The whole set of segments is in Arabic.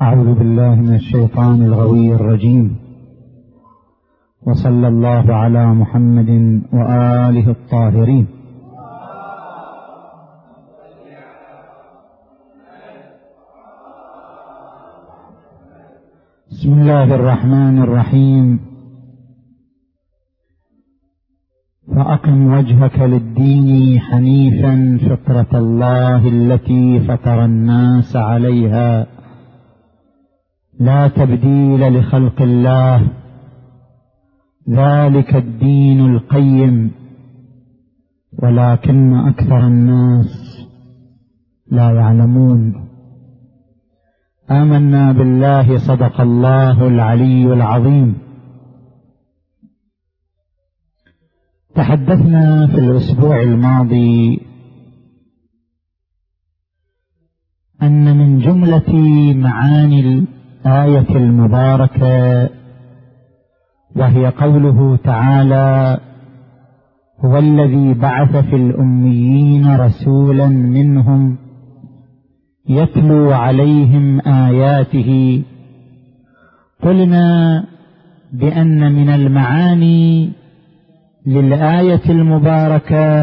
أعوذ بالله من الشيطان الغوي الرجيم. وصلى الله على محمد وآله الطاهرين. بسم الله الرحمن الرحيم. فأقم وجهك للدين حنيفا فطرة الله التي فطر الناس عليها. لا تبديل لخلق الله. ذلك الدين القيم. ولكن أكثر الناس لا يعلمون. آمنا بالله صدق الله العلي العظيم. تحدثنا في الأسبوع الماضي أن من جملة معاني الآية المباركة وهي قوله تعالى هو الذي بعث في الأميين رسولا منهم يتلو عليهم آياته. قلنا بأن من المعاني للآية المباركة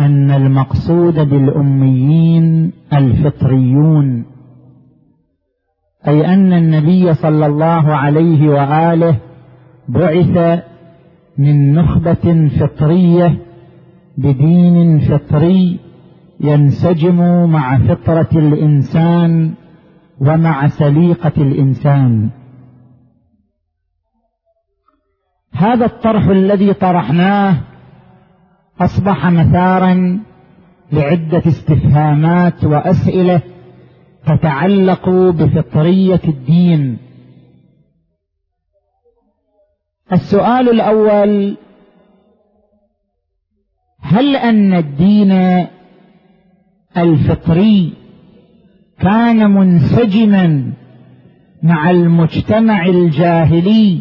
أن المقصود بالأميين الفطريون أي أن النبي صلى الله عليه وآله بعث من نخبة فطرية بدين فطري ينسجم مع فطرة الإنسان ومع سليقة الإنسان. هذا الطرح الذي طرحناه أصبح مثارا لعدة استفهامات وأسئلة تتعلق بفطرية الدين. السؤال الأول هل أن الدين الفطري كان منسجما مع المجتمع الجاهلي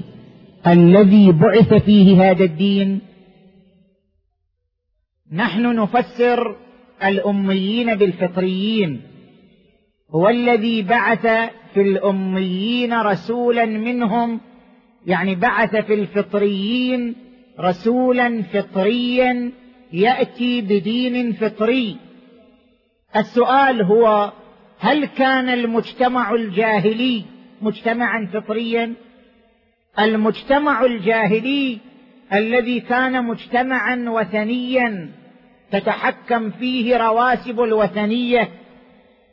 الذي بعث فيه هذا الدين؟ نحن نفسر الأميين بالفطريين. هو الذي بعث في الأميين رسولا منهم يعني بعث في الفطريين رسولا فطريا يأتي بدين فطري. السؤال هو هل كان المجتمع الجاهلي مجتمعا فطريا؟ المجتمع الجاهلي الذي كان مجتمعا وثنيا تتحكم فيه رواسب الوثنية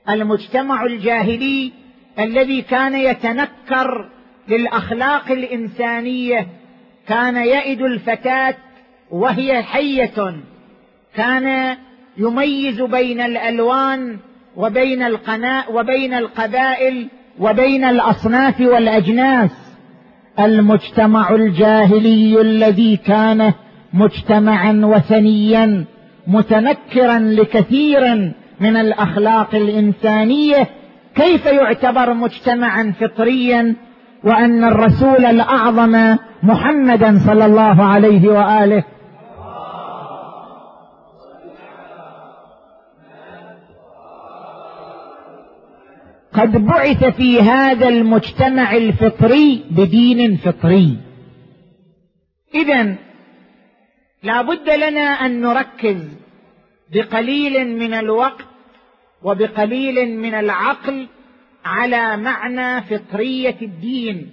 المجتمع الجاهلي الذي كان يتنكر للأخلاق الإنسانية كان يئد الفتاة وهي حية كان يميز بين الألوان وبين القناء وبين القبائل وبين الأصناف والأجناس. المجتمع الجاهلي الذي كان مجتمعا وثنيا متنكرا لكثير من الأخلاق الإنسانية كيف يعتبر مجتمعا فطريا وأن الرسول الأعظم محمدا صلى الله عليه وآله. قد بعث في هذا المجتمع الفطري بدين فطري. اذا لا بد لنا أن نركز بقليل من الوقت وبقليل من العقل على معنى فطرية الدين.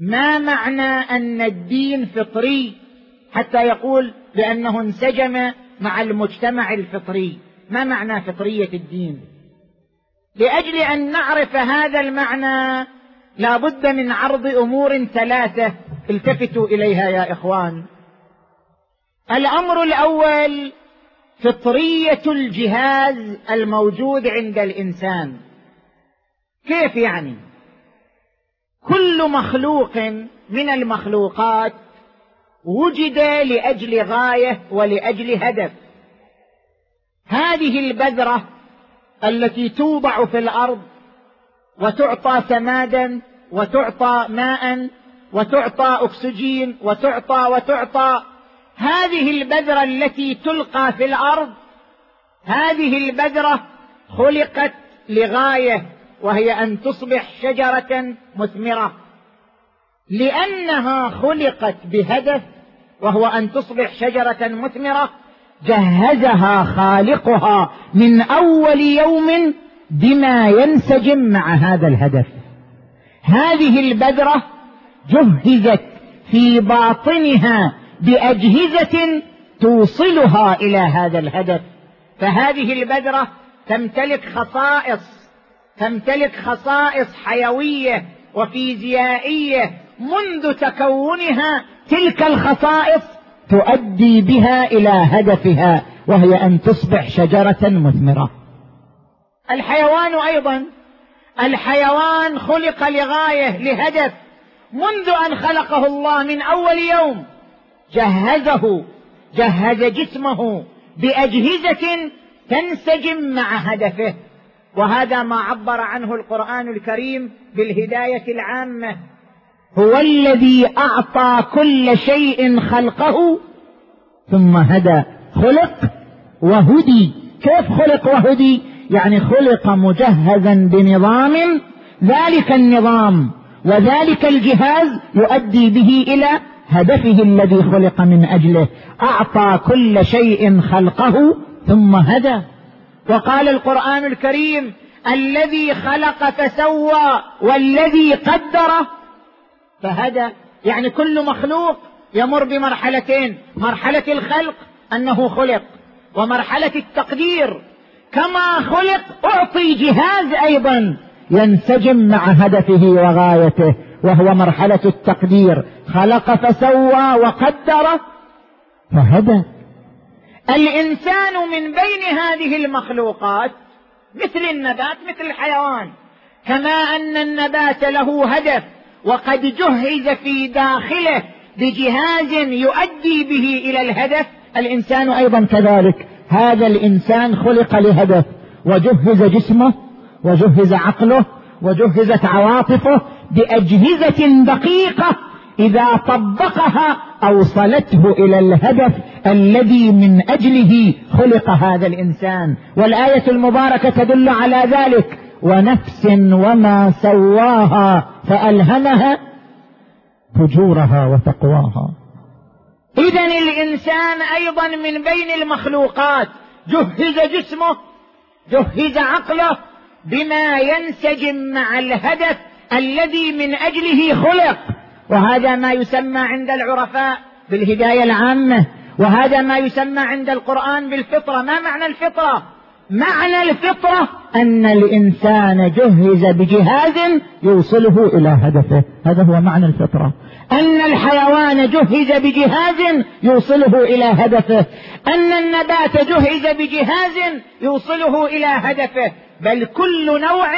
ما معنى أن الدين فطري؟ حتى يقول بأنه انسجم مع المجتمع الفطري. ما معنى فطرية الدين؟ لأجل أن نعرف هذا المعنى لا بد من عرض أمور ثلاثة التفتوا إليها يا إخوان. الأمر الأول فطرية الجهاز الموجود عند الإنسان. كيف يعني؟ كل مخلوق من المخلوقات وجد لأجل غاية ولأجل هدف. هذه البذرة التي توضع في الأرض وتعطى سمادا وتعطى ماء وتعطى أكسجين وتعطى وتعطى هذه البذرة التي تلقى في الأرض هذه البذرة خلقت لغاية وهي أن تصبح شجرة مثمرة. لأنها خلقت بهدف وهو أن تصبح شجرة مثمرة جهزها خالقها من أول يوم بما ينسجم مع هذا الهدف. هذه البذرة جهزت في باطنها بأجهزة توصلها إلى هذا الهدف. فهذه البذرة تمتلك خصائص تمتلك خصائص حيوية وفيزيائية منذ تكونها تلك الخصائص تؤدي بها إلى هدفها وهي أن تصبح شجرة مثمرة. الحيوان أيضا الحيوان خلق لغاية لهدف. منذ أن خلقه الله من أول يوم جهزه جهز جسمه بأجهزة تنسجم مع هدفه. وهذا ما عبر عنه القرآن الكريم بالهداية العامة. هو الذي أعطى كل شيء خلقه ثم هدى خلق وهدي. كيف خلق وهدي؟ يعني خلق مجهزا بنظام. ذلك النظام وذلك الجهاز يؤدي به إلى هدفه الذي خلق من أجله أعطى كل شيء خلقه ثم هدى. وقال القرآن الكريم الذي خلق فسوى والذي قدر فهدى. يعني كل مخلوق يمر بمرحلتين مرحلة الخلق أنه خلق ومرحلة التقدير. كما خلق أعطي جهاز أيضا ينسجم مع هدفه وغايته. وهو مرحلة التقدير. خلق فسوى وقدر. فهدى. الإنسان من بين هذه المخلوقات مثل النبات مثل الحيوان. كما أن النبات له هدف وقد جهز في داخله بجهاز يؤدي به إلى الهدف. الإنسان أيضا كذلك. هذا الإنسان خلق لهدف. وجهز جسمه وجهز عقله وجهزت عواطفه بأجهزة دقيقة إذا طبقها اوصلته إلى الهدف الذي من أجله خلق هذا الإنسان. والآية المباركة تدل على ذلك. ونفس وما سواها فألهمها فجورها وتقواها. اذا الإنسان أيضا من بين المخلوقات. جهز جسمه جهز عقله بما ينسجم مع الهدف الذي من أجله خلق. وهذا ما يسمى عند العرفاء بالهداية العامة. وهذا ما يسمى عند القرآن بالفطرة. ما معنى الفطرة؟ معنى الفطرة أن الإنسان جهز بجهاز يوصله إلى هدفه. هذا هو معنى الفطرة. أن الحيوان جهز بجهاز يوصله إلى هدفه. أن النبات جهز بجهاز يوصله إلى هدفه. بل كل نوع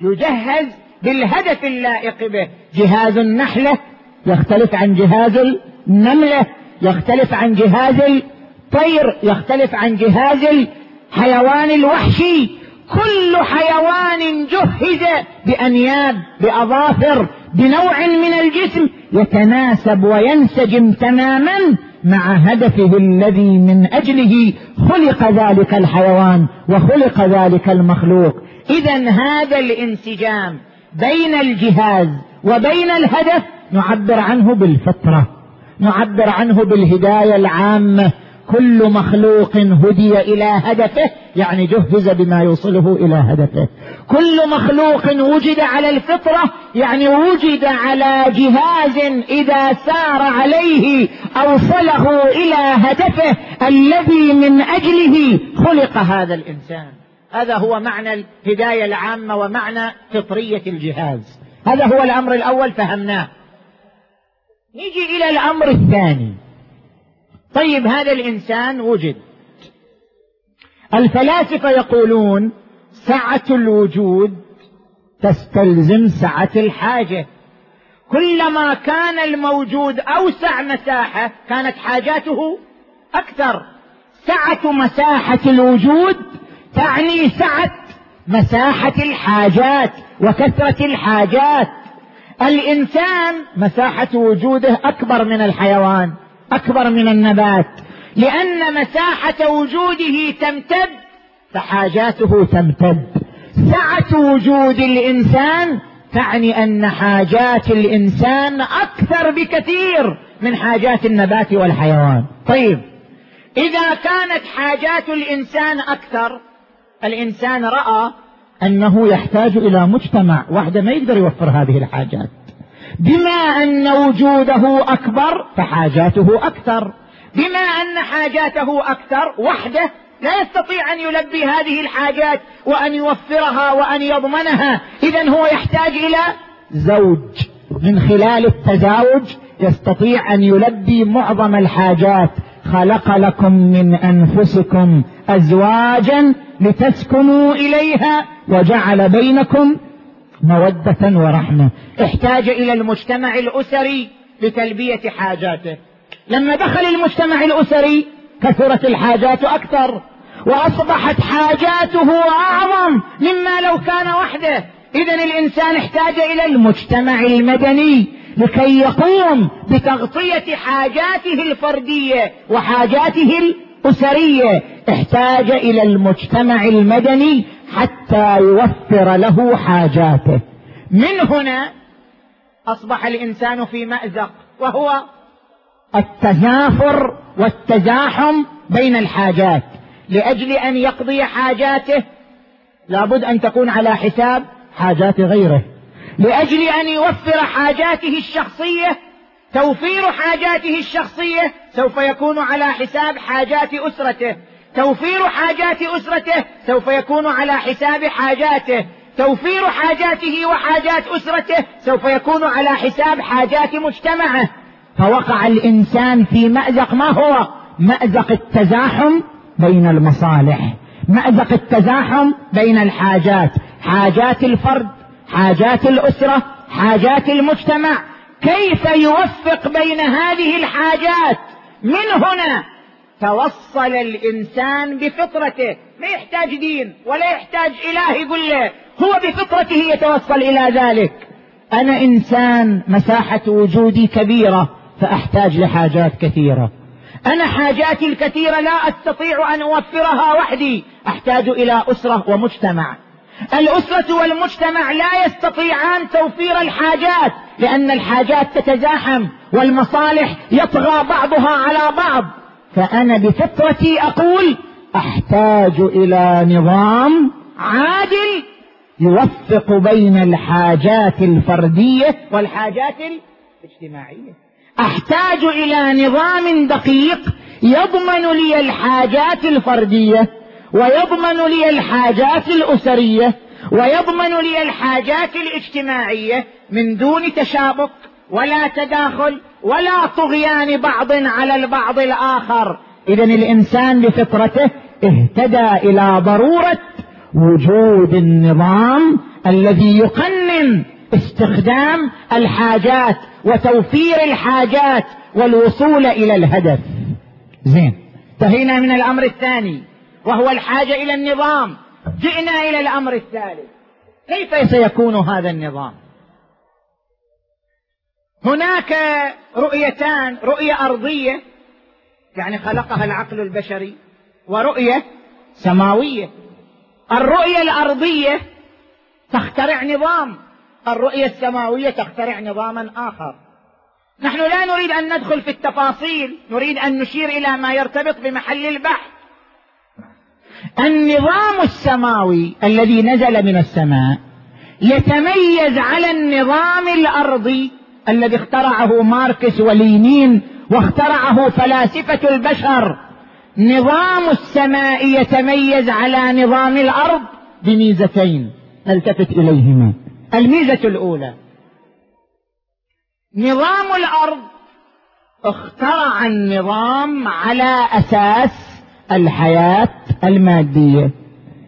يجهز بالهدف اللائق به. جهاز النحلة يختلف عن جهاز النملة يختلف عن جهاز الطير يختلف عن جهاز الحيوان الوحشي. كل حيوان جهز بأنياب بأظافر بنوع من الجسم يتناسب وينسجم تماما مع هدفه الذي من أجله خلق ذلك الحيوان وخلق ذلك المخلوق. اذا هذا الانسجام بين الجهاز وبين الهدف نعبر عنه بالفطرة نعبر عنه بالهداية العامة. كل مخلوق هدي إلى هدفه يعني جهز بما يوصله إلى هدفه. كل مخلوق وجد على الفطرة يعني وجد على جهاز إذا سار عليه اوصله إلى هدفه الذي من أجله خلق هذا الإنسان. هذا هو معنى الهداية العامة ومعنى فطرية الجهاز. هذا هو الأمر الأول فهمناه. نيجي إلى الأمر الثاني. طيب هذا الإنسان وجد. الفلاسفة يقولون سعة الوجود تستلزم سعة الحاجة. كلما كان الموجود أوسع مساحة كانت حاجاته أكثر. سعة مساحة الوجود تعني سعة مساحة الحاجات وكثرة الحاجات. الإنسان مساحة وجوده أكبر من الحيوان أكبر من النبات. لأن مساحة وجوده تمتد فحاجاته تمتد. سعة وجود الإنسان تعني أن حاجات الإنسان أكثر بكثير من حاجات النبات والحيوان. طيب إذا كانت حاجات الإنسان أكثر الإنسان رأى أنه يحتاج إلى مجتمع وحده ما يقدر يوفر هذه الحاجات. بما أن وجوده أكبر فحاجاته أكثر. بما أن حاجاته أكثر وحده لا يستطيع أن يلبي هذه الحاجات وأن يوفرها وأن يضمنها. إذا هو يحتاج إلى زوج. من خلال التزاوج يستطيع أن يلبي معظم الحاجات. خلق لكم من أنفسكم أزواجا لتسكنوا إليها وجعل بينكم مودة ورحمة. احتاج إلى المجتمع الأسري لتلبية حاجاته. لما دخل المجتمع الأسري كثرت الحاجات أكثر وأصبحت حاجاته أعظم مما لو كان وحده. إذا الإنسان احتاج إلى المجتمع المدني لكي يقوم بتغطية حاجاته الفردية وحاجاته الأسرية احتاج إلى المجتمع المدني حتى يوفر له حاجاته. من هنا أصبح الإنسان في مأزق وهو التزافر والتزاحم بين الحاجات. لأجل أن يقضي حاجاته لابد أن تكون على حساب حاجات غيره. لأجل أن يوفر حاجاته الشخصية توفير حاجاته الشخصية سوف يكون على حساب حاجات أسرته. توفير حاجات أسرته سوف يكون على حساب حاجاته. توفير حاجاته وحاجات أسرته سوف يكون على حساب حاجات مجتمعه. فوقع الإنسان في مأزق ما هو؟ مأزق التزاحم بين المصالح. مأزق التزاحم بين الحاجات. حاجات الفرد حاجات الأسرة حاجات المجتمع. كيف يوفق بين هذه الحاجات؟ من هنا توصل الإنسان بفطرته. ما يحتاج دين ولا يحتاج إله يقول له. هو بفطرته يتوصل إلى ذلك. أنا إنسان مساحة وجودي كبيرة فأحتاج لحاجات كثيرة. أنا حاجاتي الكثيرة لا أستطيع أن أوفرها وحدي. أحتاج إلى أسرة ومجتمع. الأسرة والمجتمع لا يستطيعان توفير الحاجات لأن الحاجات تتزاحم والمصالح يطغى بعضها على بعض. فأنا بفطرتي أقول أحتاج إلى نظام عادل يوفق بين الحاجات الفردية والحاجات الاجتماعية. أحتاج إلى نظام دقيق يضمن لي الحاجات الفردية. ويضمن لي الحاجات الأسرية ويضمن لي الحاجات الاجتماعية من دون تشابك ولا تداخل ولا طغيان بعض على البعض الآخر. اذا الإنسان بفطرته اهتدى إلى ضرورة وجود النظام الذي يقنن استخدام الحاجات وتوفير الحاجات والوصول إلى الهدف. زين انتهينا من الأمر الثاني. وهو الحاجة إلى النظام. جئنا إلى الأمر الثالث. كيف سيكون هذا النظام؟ هناك رؤيتان رؤية أرضية يعني خلقها العقل البشري ورؤية سماوية. الرؤية الأرضية تخترع نظام الرؤية السماوية تخترع نظاما آخر. نحن لا نريد أن ندخل في التفاصيل نريد أن نشير إلى ما يرتبط بمحل البحث. النظام السماوي الذي نزل من السماء يتميز على النظام الأرضي الذي اخترعه ماركس ولينين واخترعه فلاسفة البشر. نظام السماء يتميز على نظام الأرض بميزتين. نلتفت إليهما. الميزة الأولى. نظام الأرض اخترع النظام على أساس الحياة المادية.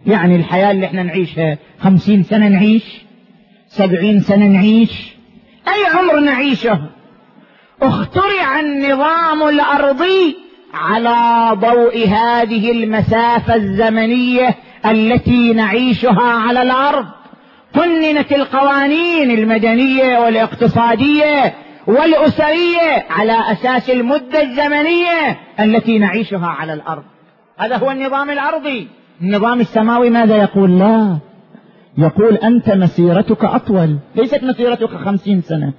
يعني الحياة اللي إحنا نعيشها خمسين سنة نعيش سبعين سنة نعيش أي عمر نعيشه؟ اخترع النظام الأرضي على ضوء هذه المسافة الزمنية التي نعيشها على الأرض. قننت القوانين المدنية والاقتصادية والأسرية على أساس المدة الزمنية التي نعيشها على الأرض. هذا هو النظام الأرضي. النظام السماوي ماذا يقول؟ لا. يقول أنت مسيرتك أطول. ليست مسيرتك خمسين سنة.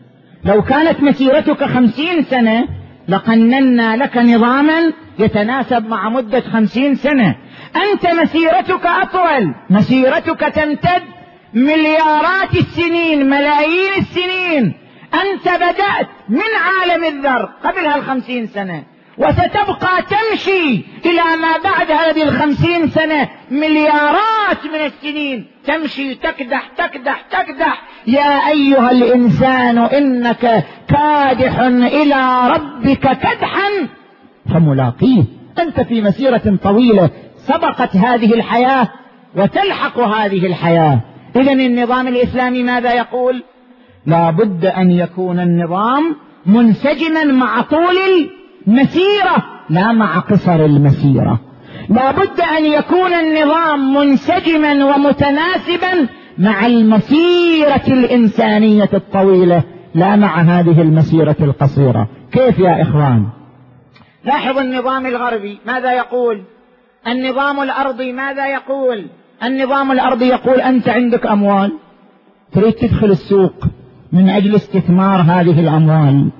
لو كانت مسيرتك خمسين سنة لقننا لك نظاما يتناسب مع مدة خمسين سنة. أنت مسيرتك أطول. مسيرتك تمتد مليارات السنين ملايين السنين. أنت بدأت من عالم الذر قبل هالخمسين سنة. وستبقى تمشي إلى ما بعد هذه الخمسين سنة مليارات من السنين. تمشي تكدح تكدح تكدح. يا أيها الإنسان إنك كادح إلى ربك كدحا فملاقيه. أنت في مسيرة طويلة سبقت هذه الحياة وتلحق هذه الحياة. إذا النظام الإسلامي ماذا يقول؟ لا بد أن يكون النظام منسجما مع طول المسيرة لا مع قصر المسيرة. لا بد أن يكون النظام منسجما ومتناسبا مع المسيرة الإنسانية الطويلة لا مع هذه المسيرة القصيرة. كيف يا إخوان؟ لاحظ النظام الغربي ماذا يقول؟ النظام الأرضي ماذا يقول؟ النظام الأرضي يقول أنت عندك أموال؟ تريد تدخل السوق من أجل استثمار هذه الأموال.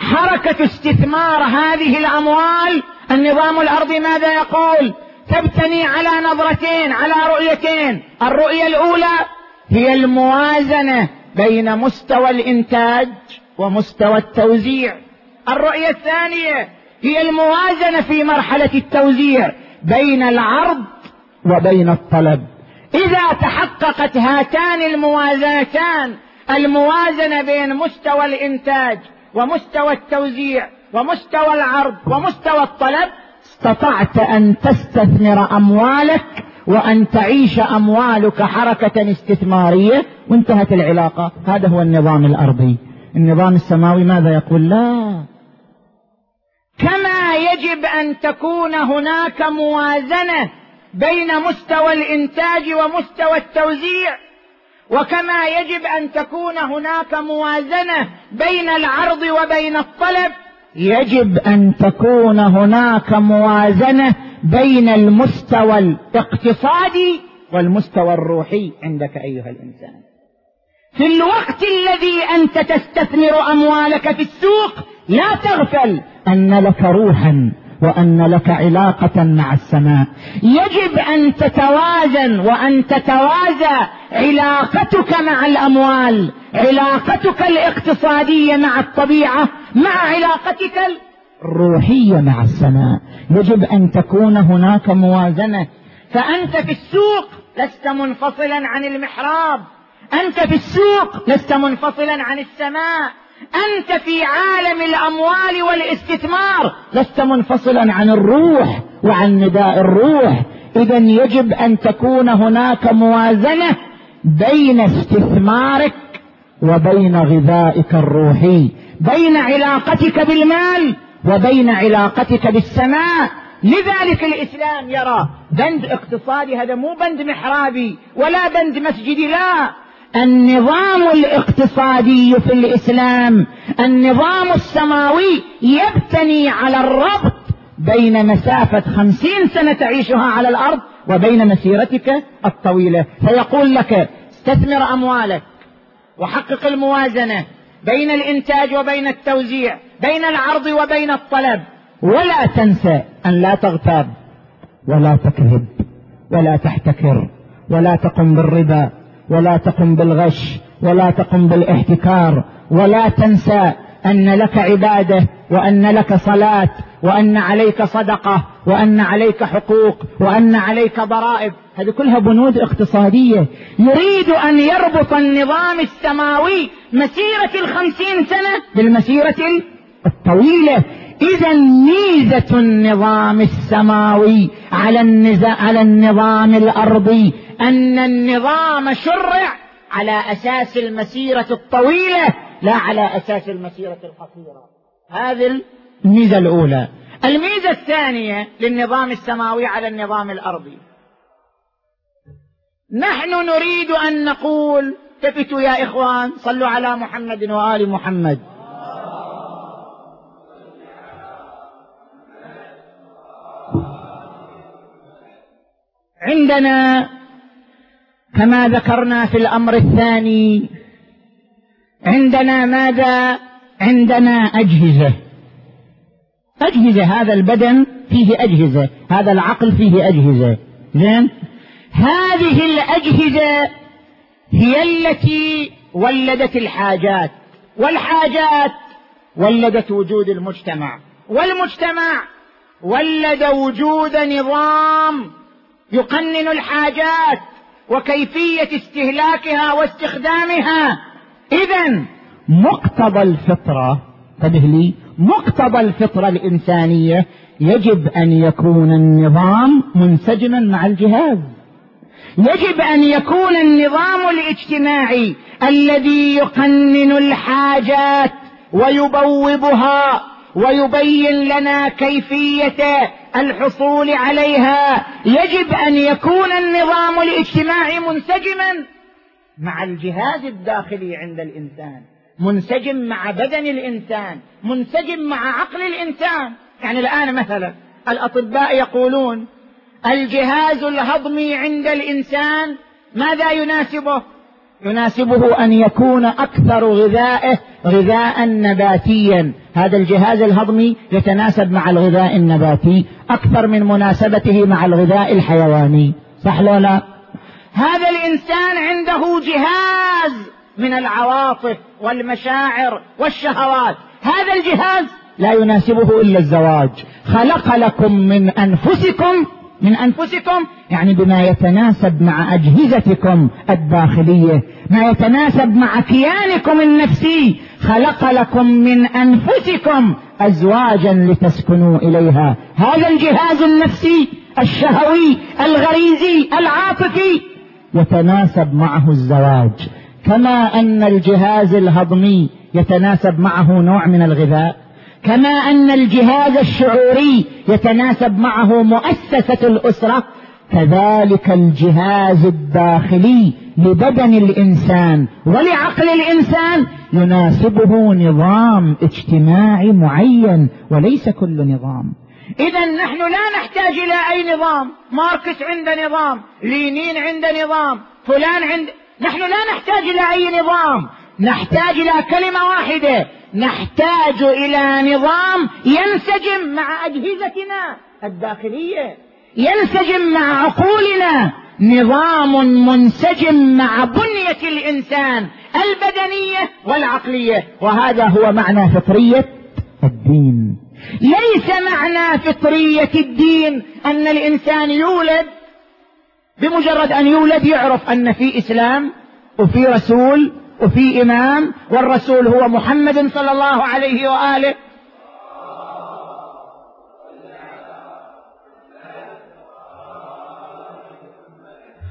حركة استثمار هذه الأموال النظام الأرضي ماذا يقول؟ تبتني على نظرتين على رؤيتين. الرؤية الأولى هي الموازنة بين مستوى الإنتاج ومستوى التوزيع. الرؤية الثانية هي الموازنة في مرحلة التوزيع بين العرض وبين الطلب. إذا تحققت هاتان الموازنتان الموازنة بين مستوى الإنتاج ومستوى التوزيع ومستوى العرض ومستوى الطلب استطعت أن تستثمر أموالك وأن تعيش أموالك حركة استثمارية. وانتهت العلاقة. هذا هو النظام الأرضي. النظام السماوي ماذا يقول؟ لا. كما يجب أن تكون هناك موازنة بين مستوى الإنتاج ومستوى التوزيع وكما يجب أن تكون هناك موازنة بين العرض وبين الطلب يجب أن تكون هناك موازنة بين المستوى الاقتصادي والمستوى الروحي عندك أيها الإنسان. في الوقت الذي أنت تستثمر أموالك في السوق لا تغفل أن لك روحا وأن لك علاقة مع السماء. يجب أن تتوازن وأن تتوازى علاقتك مع الأموال علاقتك الاقتصادية مع الطبيعة مع علاقتك الروحية مع السماء. يجب أن تكون هناك موازنة. فأنت في السوق لست منفصلا عن المحراب. أنت في السوق لست منفصلا عن السماء. أنت في عالم الأموال والاستثمار لست منفصلا عن الروح وعن نداء الروح. اذا يجب أن تكون هناك موازنة بين استثمارك وبين غذائك الروحي بين علاقتك بالمال وبين علاقتك بالسماء. لذلك الإسلام يرى بند اقتصادي هذا مو بند محرابي ولا بند مسجدي لا. النظام الاقتصادي في الإسلام النظام السماوي يبتني على الربط بين مسافة خمسين سنة تعيشها على الأرض وبين مسيرتك الطويلة. فيقول لك استثمر أموالك وحقق الموازنة بين الإنتاج وبين التوزيع بين العرض وبين الطلب. ولا تنسى أن لا تغتاب ولا تكذب ولا تحتكر ولا تقم بالربا ولا تقم بالغش ولا تقم بالإحتكار. ولا تنسى أن لك عبادة وأن لك صلاة وأن عليك صدقة وأن عليك حقوق وأن عليك ضرائب. هذه كلها بنود اقتصادية. يريد أن يربط النظام السماوي مسيرة الخمسين سنة بالمسيرة الطويلة. إذا ميزة النظام السماوي على, على النظام الأرضي أن النظام شرع على أساس المسيرة الطويلة لا على أساس المسيرة القصيرة. هذه الميزة الأولى. الميزة الثانية للنظام السماوي على النظام الأرضي. نحن نريد أن نقول التفتوا يا إخوان صلوا على محمد وآل محمد. عندنا كما ذكرنا في الأمر الثاني عندنا ماذا؟ عندنا أجهزة. أجهزة هذا البدن فيه أجهزة هذا العقل فيه أجهزة. زين؟ هذه الأجهزة هي التي ولدت الحاجات والحاجات ولدت وجود المجتمع والمجتمع ولد وجود نظام يقنن الحاجات وكيفية استهلاكها واستخدامها. اذا مقتضى الفطرة انتبه لي مقتضى الفطرة الإنسانية يجب أن يكون النظام منسجما مع الجهاز. يجب أن يكون النظام الاجتماعي الذي يقنن الحاجات ويبوبها ويبين لنا كيفية الحصول عليها يجب أن يكون النظام الاجتماعي منسجما مع الجهاز الداخلي عند الإنسان منسجم مع بدن الإنسان منسجم مع عقل الإنسان. يعني الآن مثلا الأطباء يقولون الجهاز الهضمي عند الإنسان ماذا يناسبه؟ يناسبه أن يكون أكثر غذائه غذاء نباتيا. هذا الجهاز الهضمي يتناسب مع الغذاء النباتي أكثر من مناسبته مع الغذاء الحيواني. صح لو لا؟ هذا الإنسان عنده جهاز من العواطف والمشاعر والشهوات. هذا الجهاز لا يناسبه إلا الزواج. خلق لكم من أنفسكم من أنفسكم يعني بما يتناسب مع أجهزتكم الداخلية ما يتناسب مع كيانكم النفسي خلق لكم من أنفسكم أزواجا لتسكنوا إليها. هذا الجهاز النفسي الشهوي الغريزي العاطفي يتناسب معه الزواج. كما أن الجهاز الهضمي يتناسب معه نوع من الغذاء كما أن الجهاز الشعوري يتناسب معه مؤسسة الأسرة كذلك الجهاز الداخلي لبدن الإنسان ولعقل الإنسان يناسبه نظام اجتماعي معين وليس كل نظام. اذا نحن لا نحتاج إلى أي نظام. ماركس عند نظام لينين عند نظام فلان عند نحن لا نحتاج إلى أي نظام. نحتاج إلى كلمة واحدة. نحتاج إلى نظام ينسجم مع أجهزتنا الداخلية. ينسجم مع عقولنا نظام منسجم مع بنية الإنسان البدنية والعقلية. وهذا هو معنى فطرية الدين. ليس معنى فطرية الدين أن الإنسان يولد بمجرد أن يولد يعرف أن في إسلام وفي رسول وفي إمام والرسول هو محمد صلى الله عليه وآله.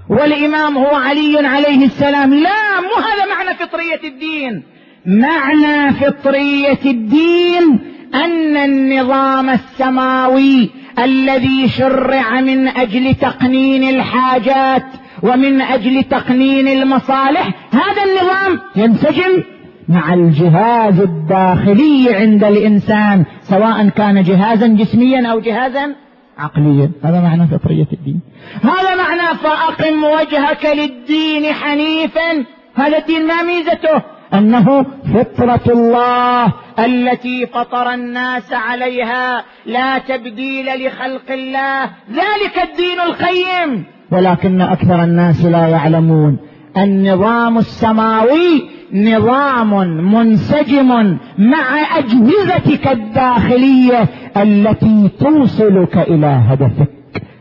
والإمام هو علي عليه السلام. لا مو هذا معنى فطرية الدين. معنى فطرية الدين أن النظام السماوي الذي شرع من أجل تقنين الحاجات ومن أجل تقنين المصالح هذا النظام ينسجم مع الجهاز الداخلي عند الإنسان سواء كان جهازا جسميا أو جهازا عقليا. هذا معنى فطرية الدين. هذا معنى فأقم وجهك للدين حنيفا. هذا الدين ما ميزته؟ أنه فطرة الله التي فطر الناس عليها. لا تبديل لخلق الله. ذلك الدين القيم. ولكن أكثر الناس لا يعلمون. النظام السماوي نظام منسجم مع أجهزتك الداخلية التي توصلك إلى هدفك.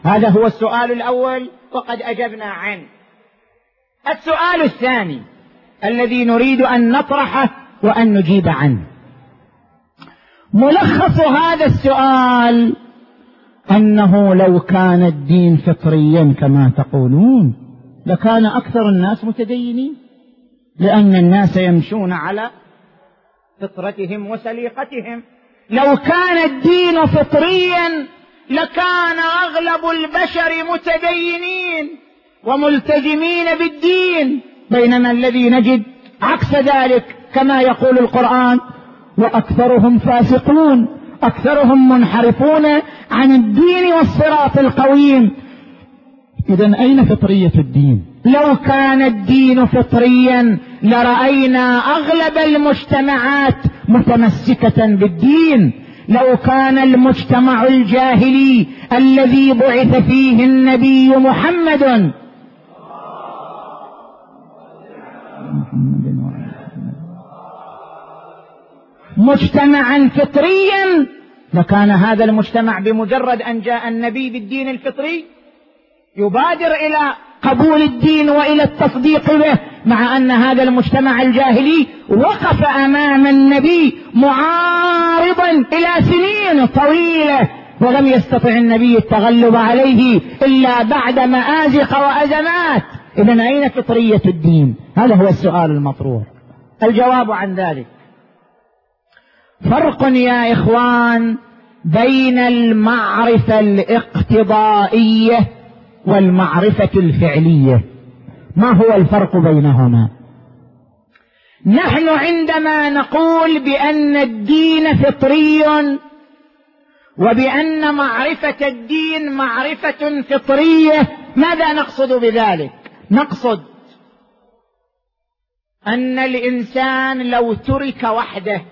هذا هو السؤال الأول وقد أجبنا عنه. السؤال الثاني الذي نريد أن نطرحه وأن نجيب عنه. ملخص هذا السؤال أنه لو كان الدين فطريا كما تقولون لكان أكثر الناس متدينين لأن الناس يمشون على فطرتهم وسليقتهم. لو كان الدين فطريا لكان أغلب البشر متدينين وملتزمين بالدين بينما الذي نجد عكس ذلك كما يقول القرآن وأكثرهم فاسقون أكثرهم منحرفون عن الدين والصراط القويم. اذا أين فطرية الدين؟ لو كان الدين فطريا لرأينا أغلب المجتمعات متمسكة بالدين. لو كان المجتمع الجاهلي الذي بعث فيه النبي محمد مجتمعا فطريا لكان هذا المجتمع بمجرد أن جاء النبي بالدين الفطري يبادر إلى قبول الدين وإلى التصديق به مع أن هذا المجتمع الجاهلي وقف أمام النبي معارضا إلى سنين طويلة ولم يستطع النبي التغلب عليه إلا بعد مآزق وأزمات. اذا أين فطرية الدين؟ هذا هو السؤال المطروح. الجواب عن ذلك. فرق يا إخوان بين المعرفة الاقتضائية والمعرفة الفعلية. ما هو الفرق بينهما؟ نحن عندما نقول بأن الدين فطري وبأن معرفة الدين معرفة فطرية ماذا نقصد بذلك؟ نقصد أن الإنسان لو ترك وحده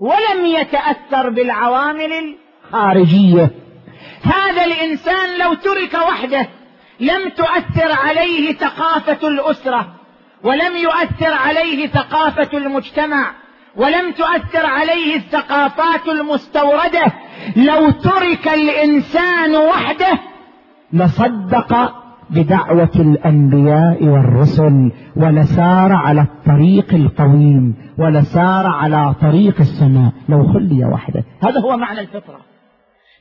ولم يتأثر بالعوامل الخارجية. هذا الإنسان لو ترك وحده لم تؤثر عليه ثقافة الأسرة ولم يؤثر عليه ثقافة المجتمع ولم تؤثر عليه الثقافات المستوردة لو ترك الإنسان وحده لصدق بدعوة الأنبياء والرسل ولسار على الطريق القويم ولسار على طريق السماء. لو خلي وحده. هذا هو معنى الفطرة.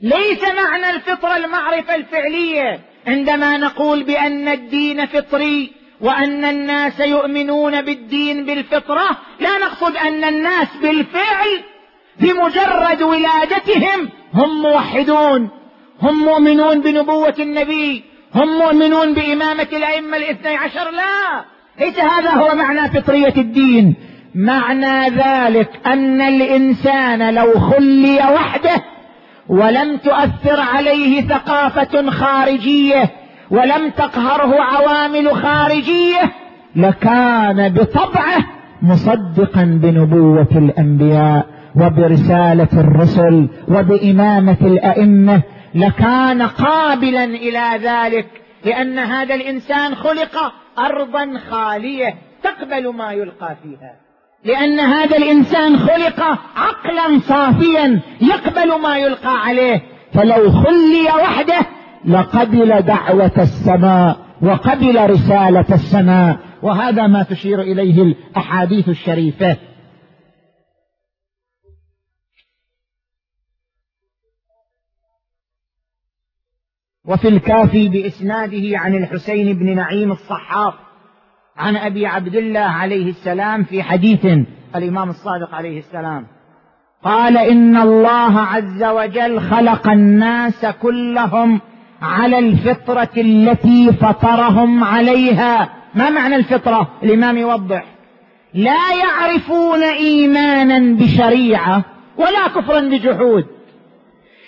ليس معنى الفطرة المعرفة الفعلية. عندما نقول بأن الدين فطري وأن الناس يؤمنون بالدين بالفطرة لا نقصد أن الناس بالفعل بمجرد ولادتهم هم موحدون هم مؤمنون بنبوة النبي. هم مؤمنون بإمامة الأئمة الاثني عشر؟ لا. ليس هذا هو معنى فطرية الدين. معنى ذلك أن الإنسان لو خلي وحده ولم تؤثر عليه ثقافة خارجية ولم تقهره عوامل خارجية لكان بطبعه مصدقا بنبوة الأنبياء وبرسالة الرسل وبإمامة الأئمة لكان قابلا إلى ذلك لأن هذا الإنسان خلق ارضا خالية تقبل ما يلقى فيها. لأن هذا الإنسان خلق عقلا صافيا يقبل ما يلقى عليه. فلو خلي وحده لقبل دعوة السماء وقبل رسالة السماء. وهذا ما تشير إليه الأحاديث الشريفة. وفي الكافي بإسناده عن الحسين بن نعيم الصحاف عن أبي عبد الله عليه السلام في حديث الإمام الصادق عليه السلام. قال إن الله عز وجل خلق الناس كلهم على الفطرة التي فطرهم عليها. ما معنى الفطرة؟ الإمام يوضح. لا يعرفون إيمانا بشريعة ولا كفرا بجحود.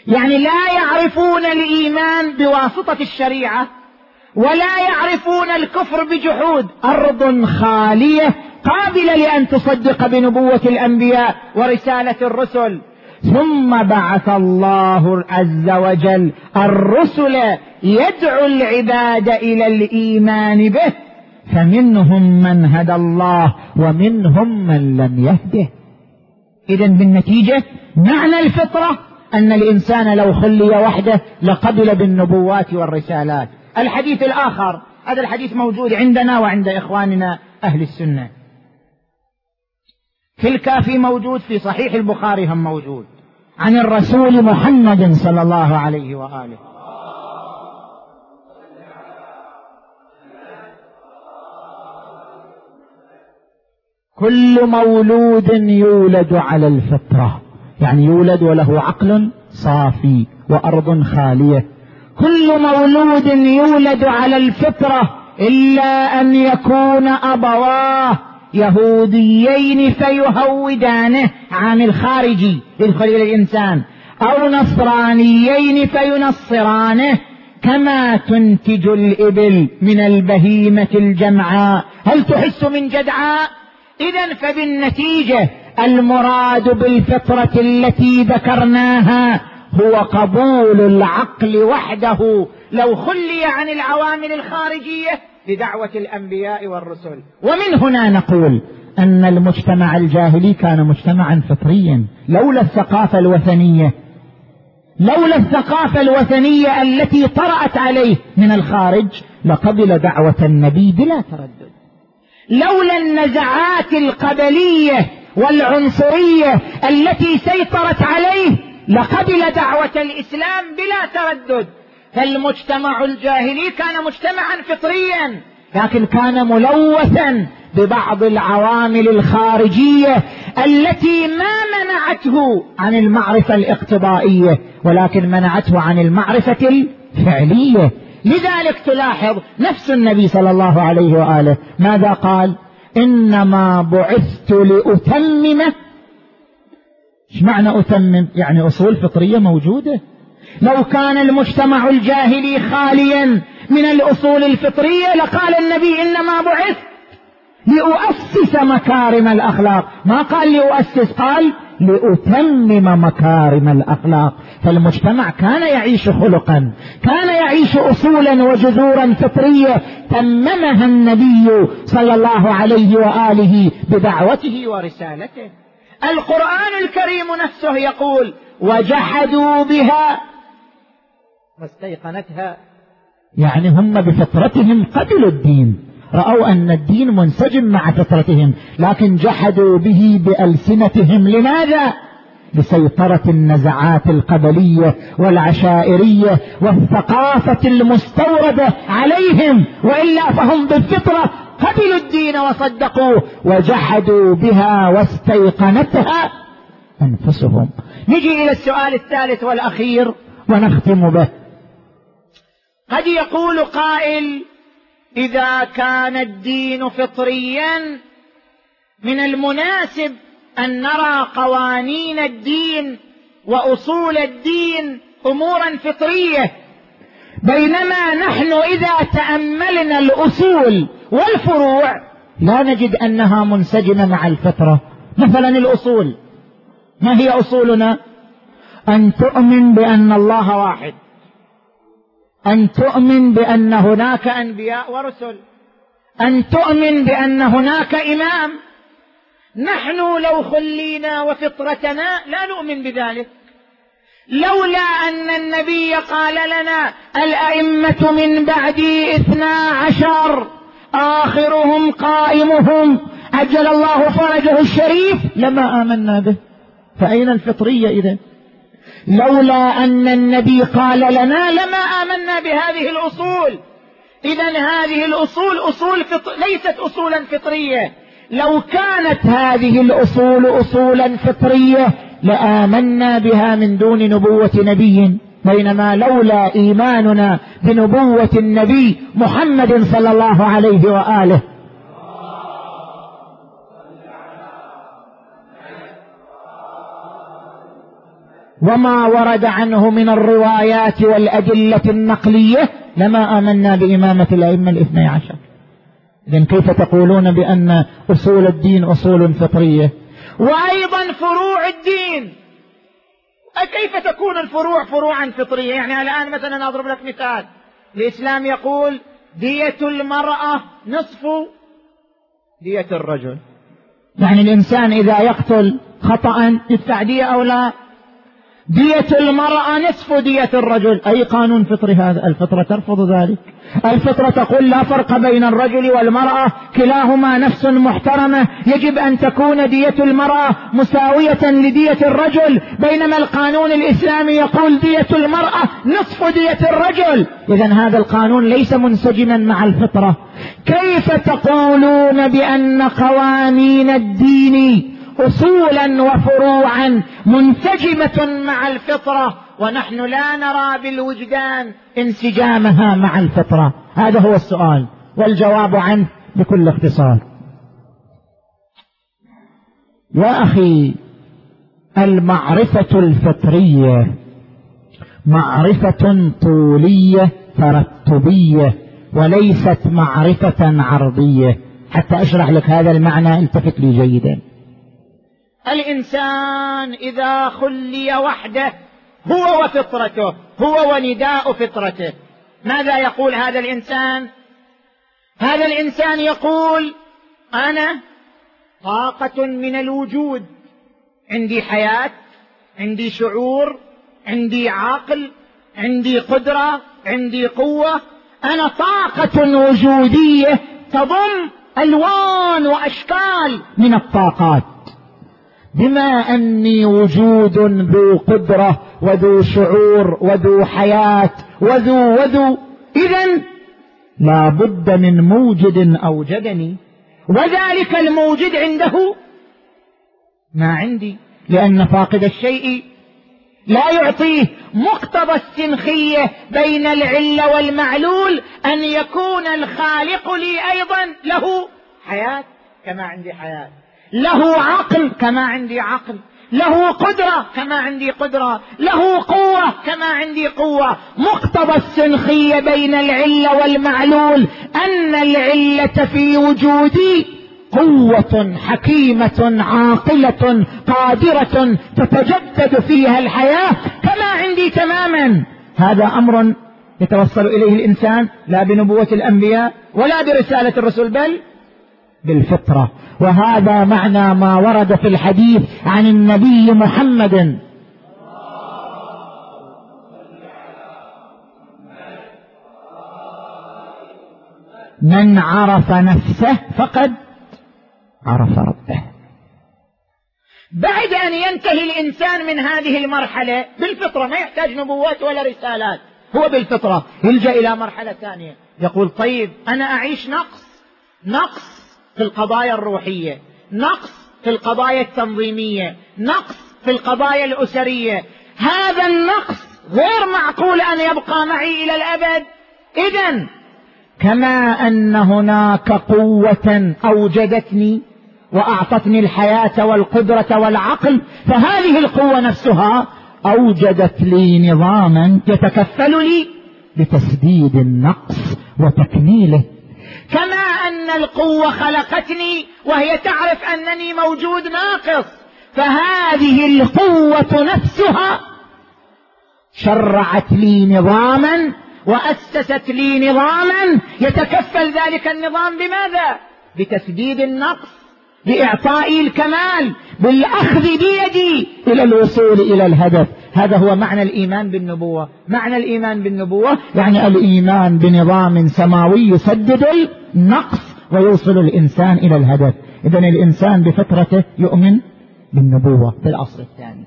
يعني لا يعرفون الإيمان بواسطة الشريعة ولا يعرفون الكفر بجحود. أرض خالية قابلة لأن تصدق بنبوة الأنبياء ورسالة الرسل. ثم بعث الله عز وجل الرسل يدعو العباد إلى الإيمان به فمنهم من هدى الله ومنهم من لم يهده. اذا بالنتيجة معنى الفطرة أن الإنسان لو خلي وحده لقبل بالنبوات والرسالات. الحديث الآخر هذا الحديث موجود عندنا وعند إخواننا أهل السنة. في الكافي موجود في صحيح البخاري هم موجود. عن الرسول محمد صلى الله عليه وآله. كل مولود يولد على الفطرة. يعني يولد وله عقل صافي وأرض خالية. كل مولود يولد على الفطرة إلا أن يكون أبواه يهوديين فيهودانه عامل خارجي يدخل إلى الإنسان أو نصرانيين فينصرانه كما تنتج الإبل من البهيمة الجمعاء. هل تحس من جدعاء؟ إذا فبالنتيجة المراد بالفطرة التي ذكرناها هو قبول العقل وحده. لو خلي عن العوامل الخارجية لدعوة الأنبياء والرسل. ومن هنا نقول أن المجتمع الجاهلي كان مجتمعا فطريا. لولا الثقافة الوثنية لولا الثقافة الوثنية التي طرأت عليه من الخارج لقبل دعوة النبي بلا تردد. لولا النزعات القبلية والعنصرية التي سيطرت عليه لقبل دعوة الإسلام بلا تردد. فالمجتمع الجاهلي كان مجتمعا فطريا لكن كان ملوثا ببعض العوامل الخارجية التي ما منعته عن المعرفة الاقتضائية ولكن منعته عن المعرفة الفعلية. لذلك تلاحظ نفس النبي صلى الله عليه وآله. ماذا قال؟ إنما بعثت لاتمم إيش معنى اتمم يعني أصول فطرية موجودة. لو كان المجتمع الجاهلي خاليا من الأصول الفطرية لقال النبي إنما بعثت لأؤسس مكارم الأخلاق. ما قال لأؤسس قال لأتمم مكارم الأخلاق. فالمجتمع كان يعيش خلقا كان يعيش أصولا وجذورا فطرية تممها النبي صلى الله عليه وآله بدعوته ورسالته. القرآن الكريم نفسه يقول وجحدوا بها واستيقنتها يعني هم بفطرتهم قبلوا الدين. رأوا أن الدين منسجم مع فطرتهم لكن جحدوا به بألسنتهم. لماذا؟ لسيطرة النزعات القبلية والعشائرية والثقافة المستوردة عليهم وإلا فهم بالفطرة قبلوا الدين وصدقوه وجحدوا بها واستيقنتها أنفسهم. نجي إلى السؤال الثالث والأخير ونختم به. قد يقول قائل إذا كان الدين فطريا من المناسب أن نرى قوانين الدين وأصول الدين امورا فطرية. بينما نحن إذا تأملنا الأصول والفروع لا نجد أنها منسجمة مع الفطرة. مثلا الأصول ما هي أصولنا؟ أن تؤمن بأن الله واحد. أن تؤمن بأن هناك أنبياء ورسل. أن تؤمن بأن هناك إمام. نحن لو خلينا وفطرتنا لا نؤمن بذلك. لولا أن النبي قال لنا الأئمة من بعدي اثنا عشر آخرهم قائمهم عجل الله فرجه الشريف لما آمنا به. فأين الفطرية اذا لولا أن النبي قال لنا لما آمنا بهذه الأصول. اذا هذه الأصول أصول فطر ليست اصولا فطرية. لو كانت هذه الأصول اصولا فطرية لآمنا بها من دون نبوة نبي. بينما لولا إيماننا بنبوة النبي محمد صلى الله عليه وآله. وما ورد عنه من الروايات والأدلة النقلية لما آمنا بإمامة الأئمة الاثني عشر. إذن كيف تقولون بأن أصول الدين أصول فطرية؟ وأيضا فروع الدين. كيف تكون الفروع فروعا فطرية؟ يعني الآن مثلا أضرب لك مثال. الإسلام يقول دية المرأة نصف دية الرجل. يعني الإنسان إذا يقتل خطأ يدفع دية أو لا؟ دية المرأة نصف دية الرجل. أي قانون فطري هذا؟ الفطرة ترفض ذلك. الفطرة تقول لا فرق بين الرجل والمرأة. كلاهما نفس محترمة. يجب أن تكون دية المرأة مساوية لدية الرجل. بينما القانون الإسلامي يقول دية المرأة نصف دية الرجل. إذا هذا القانون ليس منسجما مع الفطرة. كيف تقولون بأن قوانين الدين اصولا وفروعا منسجمة مع الفطرة ونحن لا نرى بالوجدان انسجامها مع الفطرة. هذا هو السؤال والجواب عنه بكل اختصار. يا أخي المعرفة الفطرية معرفة طولية ترتبية وليست معرفة عرضية. حتى أشرح لك هذا المعنى التفت لي جيدا. الإنسان إذا خلي وحده هو وفطرته هو ونداء فطرته. ماذا يقول هذا الإنسان؟ هذا الإنسان يقول أنا طاقة من الوجود عندي حياة عندي شعور عندي عقل عندي قدرة عندي قوة. أنا طاقة وجودية تضم ألوان وأشكال من الطاقات. بما أني وجود ذو قدرة وذو شعور وذو حياة وذو وذو اذا لا بد من موجد أوجدني وذلك الموجد عنده ما عندي لأن فاقد الشيء لا يعطيه مقتضى السنخية بين العله والمعلول أن يكون الخالق لي أيضا له حياة كما عندي حياة. له عقل كما عندي عقل له قدرة كما عندي قدرة له قوة كما عندي قوة. مقتضى السنخية بين العلة والمعلول أن العلة في وجودي قوة حكيمة عاقلة قادرة تتجدد فيها الحياة كما عندي تماما. هذا أمر يتوصل إليه الإنسان لا بنبوة الأنبياء ولا برسالة الرسل بل بالفطرة. وهذا معنى ما ورد في الحديث عن النبي محمد. من عرف نفسه فقد عرف ربه. بعد أن ينتهي الإنسان من هذه المرحلة بالفطرة ما يحتاج نبوات ولا رسالات. هو بالفطرة يلجأ إلى مرحلة ثانية. يقول طيب أنا أعيش نقص نقص في القضايا الروحية نقص في القضايا التنظيمية نقص في القضايا الأسرية. هذا النقص غير معقول أن يبقى معي إلى الأبد. اذا كما أن هناك قوة أوجدتني وأعطتني الحياة والقدرة والعقل فهذه القوة نفسها أوجدت لي نظاما يتكفل لي بتسديد النقص وتكميله. كما أن القوة خلقتني وهي تعرف أنني موجود ناقص فهذه القوة نفسها شرعت لي نظاما وأسست لي نظاما. يتكفل ذلك النظام بماذا؟ بتسديد النقص باعطائي الكمال بالأخذ بيدي إلى الوصول إلى الهدف. هذا هو معنى الإيمان بالنبوة. معنى الإيمان بالنبوة يعني الإيمان بنظام سماوي يسدد النقص ويوصل الإنسان إلى الهدف. اذا الإنسان بفطرته يؤمن بالنبوة في الأصل الثاني.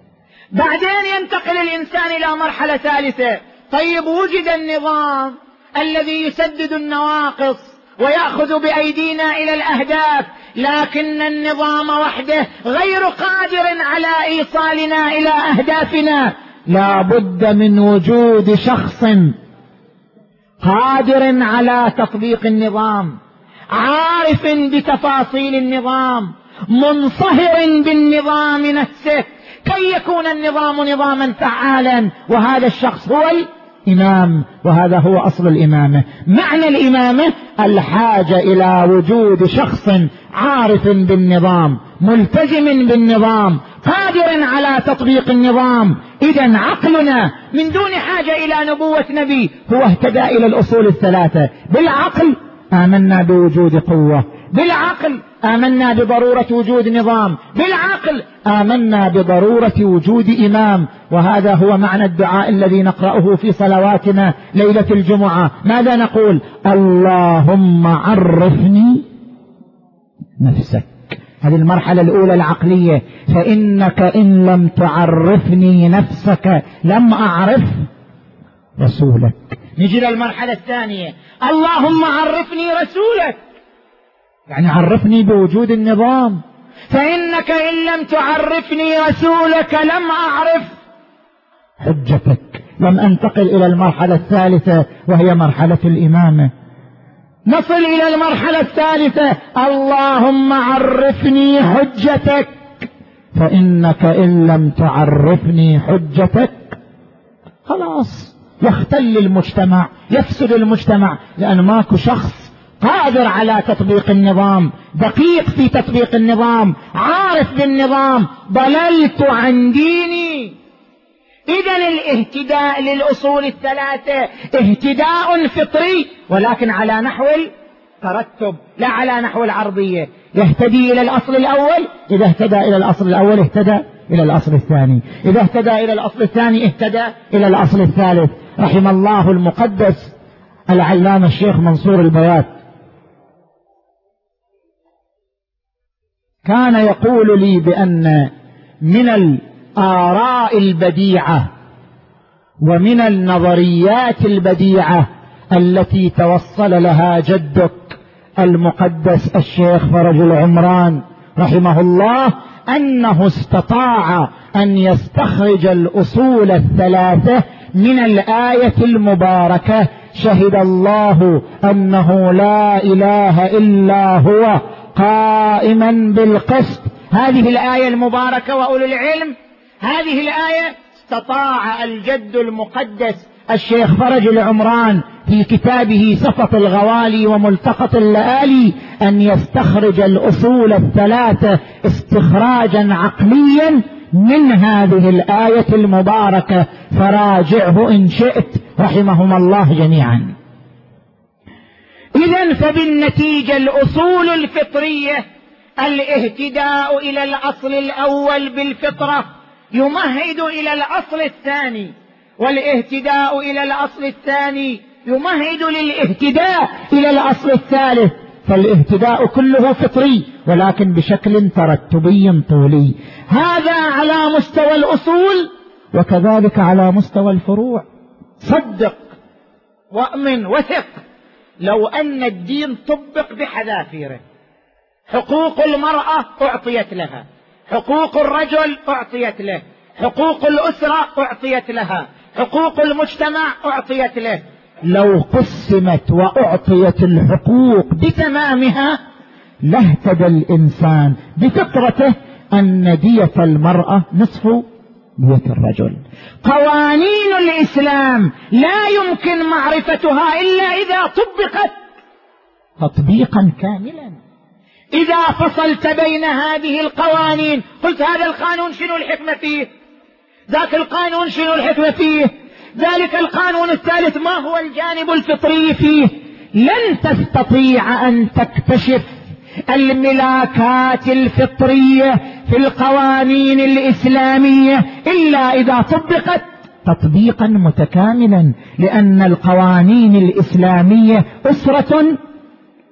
بعدين ينتقل الإنسان إلى مرحلة ثالثة. طيب وجد النظام الذي يسدد النواقص ويأخذ بأيدينا إلى الأهداف. لكن النظام وحده غير قادر على إيصالنا إلى أهدافنا. لا بد من وجود شخص قادر على تطبيق النظام عارف بتفاصيل النظام منصهر بالنظام نفسه. كي يكون النظام نظاما فعالا وهذا الشخص هو إمام وهذا هو أصل الإمامة. معنى الإمامة الحاجة إلى وجود شخص عارف بالنظام ملتزم بالنظام قادر على تطبيق النظام. إذا عقلنا من دون حاجة إلى نبوة نبي هو اهتدى إلى الأصول الثلاثة. بالعقل آمنا بوجود قوة. بالعقل آمنا بضرورة وجود نظام. بالعقل آمنا بضرورة وجود إمام. وهذا هو معنى الدعاء الذي نقرأه في صلواتنا ليلة الجمعة. ماذا نقول؟ اللهم عرفني نفسك. هذه المرحلة الأولى العقلية. فإنك إن لم تعرفني نفسك لم أعرف رسولك. نجي للمرحلة الثانية. اللهم عرفني رسولك. يعني عرفني بوجود النظام. فإنك إن لم تعرفني رسولك لم أعرف. حجتك لم أنتقل إلى المرحلة الثالثة وهي مرحلة الإمامة. نصل إلى المرحلة الثالثة. اللهم عرفني حجتك. فإنك إن لم تعرفني حجتك. خلاص يختل المجتمع يفسد المجتمع لأن ماكو شخص قادر على تطبيق النظام دقيق في تطبيق النظام عارف بالنظام ضللت عن ديني. إذا الاهتداء للأصول الثلاثة اهتداء فطري ولكن على نحو الترتب لا على نحو العرضية. يهتدي إلى الأصل الأول إذا اهتدى إلى الأصل الأول اهتدى إلى الأصل الثاني. إذا اهتدى إلى الأصل الثاني اهتدى إلى الأصل الثالث. رحم الله المقدس العلامة الشيخ منصور البيات. كان يقول لي بأن من الآراء البديعة ومن النظريات البديعة التي توصل لها جدك المقدس الشيخ فرج العمران رحمه الله أنه استطاع أن يستخرج الأصول الثلاثة من الآية المباركة شهد الله أنه لا إله إلا هو قائما بالقسط. هذه الآية المباركة وأولو العلم. هذه الآية استطاع الجد المقدس الشيخ فرج العمران في كتابه سفط الغوالي وملتقط اللآلي أن يستخرج الأصول الثلاثة استخراجا عقليا من هذه الآية المباركة. فراجعه إن شئت. رحمهم الله جميعا. إذا فبالنتيجة الأصول الفطرية الاهتداء إلى الأصل الأول بالفطرة يمهد إلى الأصل الثاني والاهتداء إلى الأصل الثاني يمهد للاهتداء إلى الأصل الثالث فالاهتداء كله فطري ولكن بشكل ترتبي طولي. هذا على مستوى الأصول وكذلك على مستوى الفروع. صدق وأمن وثق. لو أن الدين طبق بحذافيره. حقوق المرأة أعطيت لها. حقوق الرجل أعطيت له. حقوق الأسرة أعطيت لها. حقوق المجتمع أعطيت له. لو قسمت وأعطيت الحقوق بتمامها لاهتدى الإنسان بفطرته أن دية المرأة نصف دية الرجل. قوانين الإسلام لا يمكن معرفتها إلا إذا طبقت تطبيقا كاملا. إذا فصلت بين هذه القوانين قلت هذا القانون شنو الحكمة فيه؟ ذاك القانون شنو الحكمة فيه؟ ذلك القانون الثالث ما هو الجانب الفطري فيه؟ لن تستطيع أن تكتشف الملاكات الفطرية في القوانين الإسلامية إلا إذا طبقت تطبيقا متكاملا لأن القوانين الإسلامية أسرة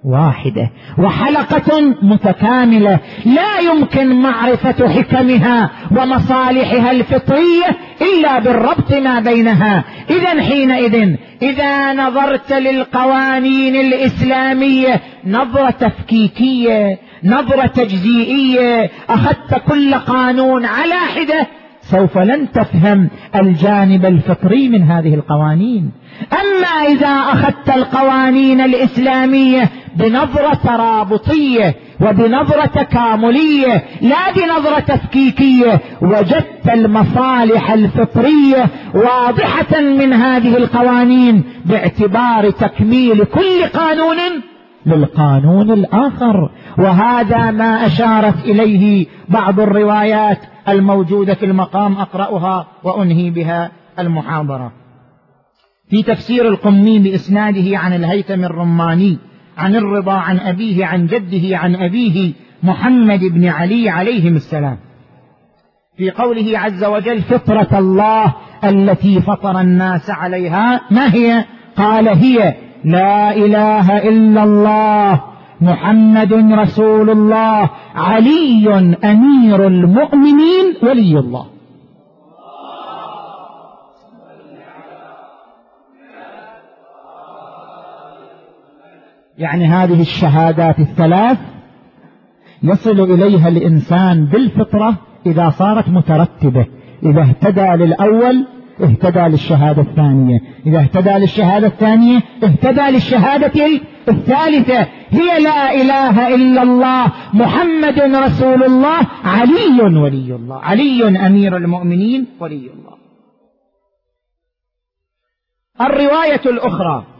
واحدة وحلقة متكاملة لا يمكن معرفة حكمها ومصالحها الفطرية إلا بالربط ما بينها. إذا حينئذ إذا نظرت للقوانين الإسلامية نظرة تفكيكية نظرة تجزئية أخذت كل قانون على حدة سوف لن تفهم الجانب الفطري من هذه القوانين. أما إذا أخذت القوانين الإسلامية بنظرة ترابطية وبنظرة تكاملية لا بنظرة تفكيكية. وجدت المصالح الفطرية واضحة من هذه القوانين باعتبار تكميل كل قانون للقانون الآخر. وهذا ما أشارت إليه بعض الروايات الموجودة في المقام أقرأها وأنهي بها المحاضرة. في تفسير القمي بإسناده عن الهيثم الرماني عن الرضا عن أبيه عن جده عن أبيه محمد بن علي عليهم السلام. في قوله عز وجل فطرة الله التي فطر الناس عليها ما هي؟ قال هي لا إله إلا الله محمد رسول الله علي أمير المؤمنين ولي الله. يعني هذه الشهادات الثلاث يصل إليها الإنسان بالفطرة إذا صارت مترتبة. إذا اهتدى للأول اهتدى للشهادة الثانية. إذا اهتدى للشهادة الثانية اهتدى للشهادة الثالثة. هي لا إله إلا الله. محمد رسول الله. علي ولي الله. علي أمير المؤمنين ولي الله. الرواية الأخرى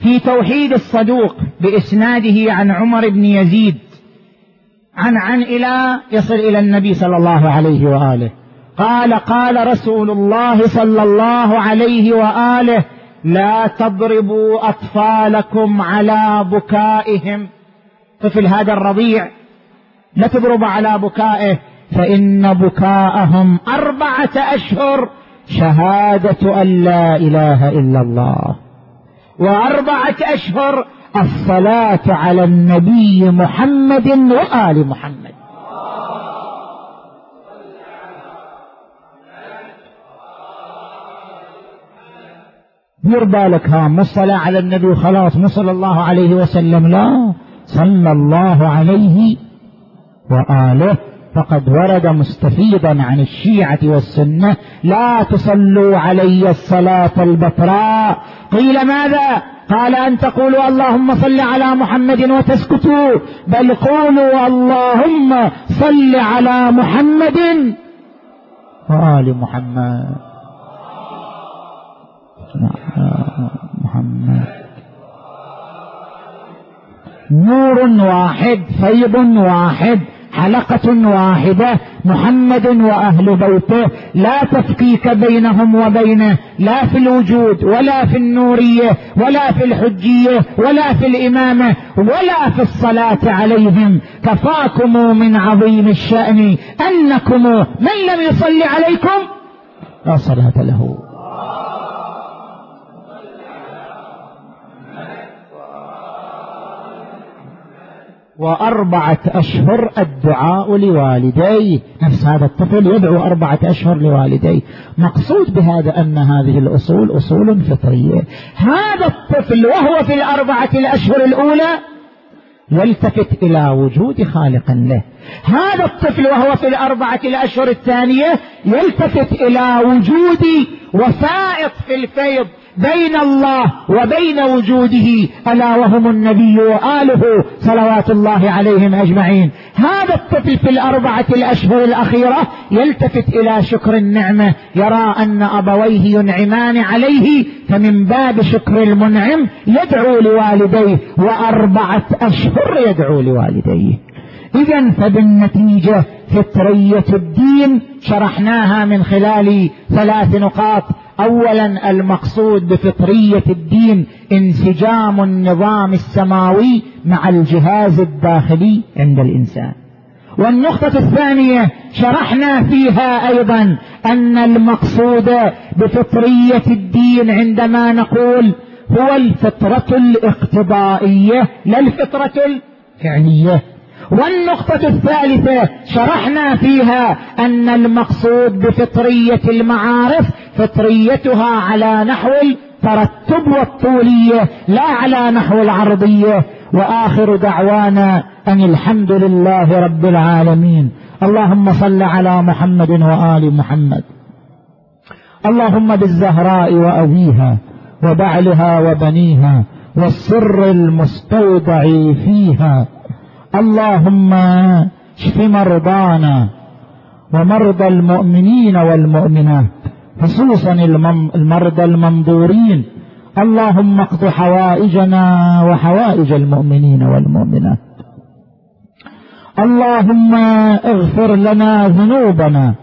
في توحيد الصدوق بإسناده عن عمر بن يزيد عن عن إلى يصل إلى النبي صلى الله عليه وآله. قال قال رسول الله صلى الله عليه وآله لا تضربوا أطفالكم على بكائهم. طفل هذا الرضيع لا تضرب على بكائه فإن بكاءهم أربعة أشهر شهادة أن لا إله إلا الله. وأربعة أشهر الصلاة على النبي محمد وآل محمد. دير بالك ها مو الصلاة على النبي خلاص مو صلى الله عليه وسلم لا. صلى الله عليه وآله فقد ورد مستفيضا عن الشيعة والسنة لا تصلوا علي الصلاة البتراء قيل ماذا؟ قال أن تقولوا اللهم صل على محمد وتسكتوا بل قولوا اللهم صل على محمد وآل محمد محمد. نور واحد فيض واحد. حلقة واحدة. محمد وأهل بيته. لا تفكيك بينهم وبينه لا في الوجود ولا في النورية ولا في الحجية ولا في الإمامة ولا في الصلاة عليهم. كفاكم من عظيم الشأن. أنكم من لم يصلي عليكم لا صلاة له. وأربعة أشهر الدعاء لوالديه. نفس هذا الطفل يدعو أربعة أشهر لوالديه. مقصود بهذا أن هذه الأصول أصول فطرية. هذا الطفل وهو في الأربعة الأشهر الأولى يلتفت إلى وجود خالق له. هذا الطفل وهو في الأربعة الأشهر الثانية يلتفت إلى وجود وسائط في الفيض. بين الله وبين وجوده ألا وهم النبي وآله صلوات الله عليهم أجمعين. هذا الطفل في الأربعة الأشهر الأخيرة يلتفت إلى شكر النعمة. يرى أن أبويه ينعمان عليه فمن باب شكر المنعم يدعو لوالديه وأربعة أشهر يدعو لوالديه. اذا فبالنتيجة فطريه الدين شرحناها من خلال ثلاث نقاط. اولا المقصود بفطرية الدين انسجام النظام السماوي مع الجهاز الداخلي عند الإنسان. والنقطة الثانية شرحنا فيها أيضا أن المقصود بفطرية الدين عندما نقول هو الفطرة الاقتضائية لا الفطرة الفعلية. والنقطة الثالثة شرحنا فيها أن المقصود بفطرية المعارف فطريتها على نحو الترتب والطولية لا على نحو العرضية. وآخر دعوانا أن الحمد لله رب العالمين. اللهم صل على محمد وآل محمد. اللهم بالزهراء وأبيها وبعلها وبنيها والسر المستودع فيها. اللهم اشف مرضانا ومرضى المؤمنين والمؤمنات خصوصا المرضى المنظورين. اللهم اقض حوائجنا وحوائج المؤمنين والمؤمنات. اللهم اغفر لنا ذنوبنا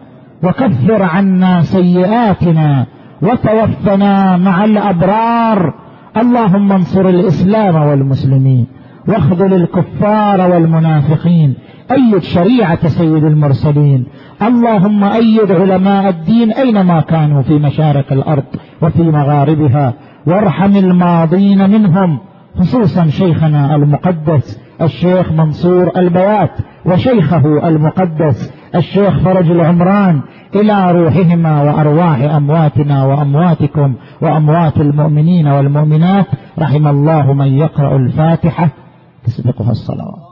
وكفر عنا سيئاتنا وتوفنا مع الأبرار. اللهم انصر الإسلام والمسلمين. واخذل الكفار والمنافقين. أيد شريعة سيد المرسلين. اللهم أيد علماء الدين أينما كانوا في مشارق الأرض وفي مغاربها. وارحم الماضين منهم. خصوصا شيخنا المقدس الشيخ منصور البيات وشيخه المقدس الشيخ فرج العمران إلى روحهما وأرواح أمواتنا وأمواتكم وأموات المؤمنين والمؤمنات. رحم الله من يقرأ الفاتحة. تسبقها الصلوات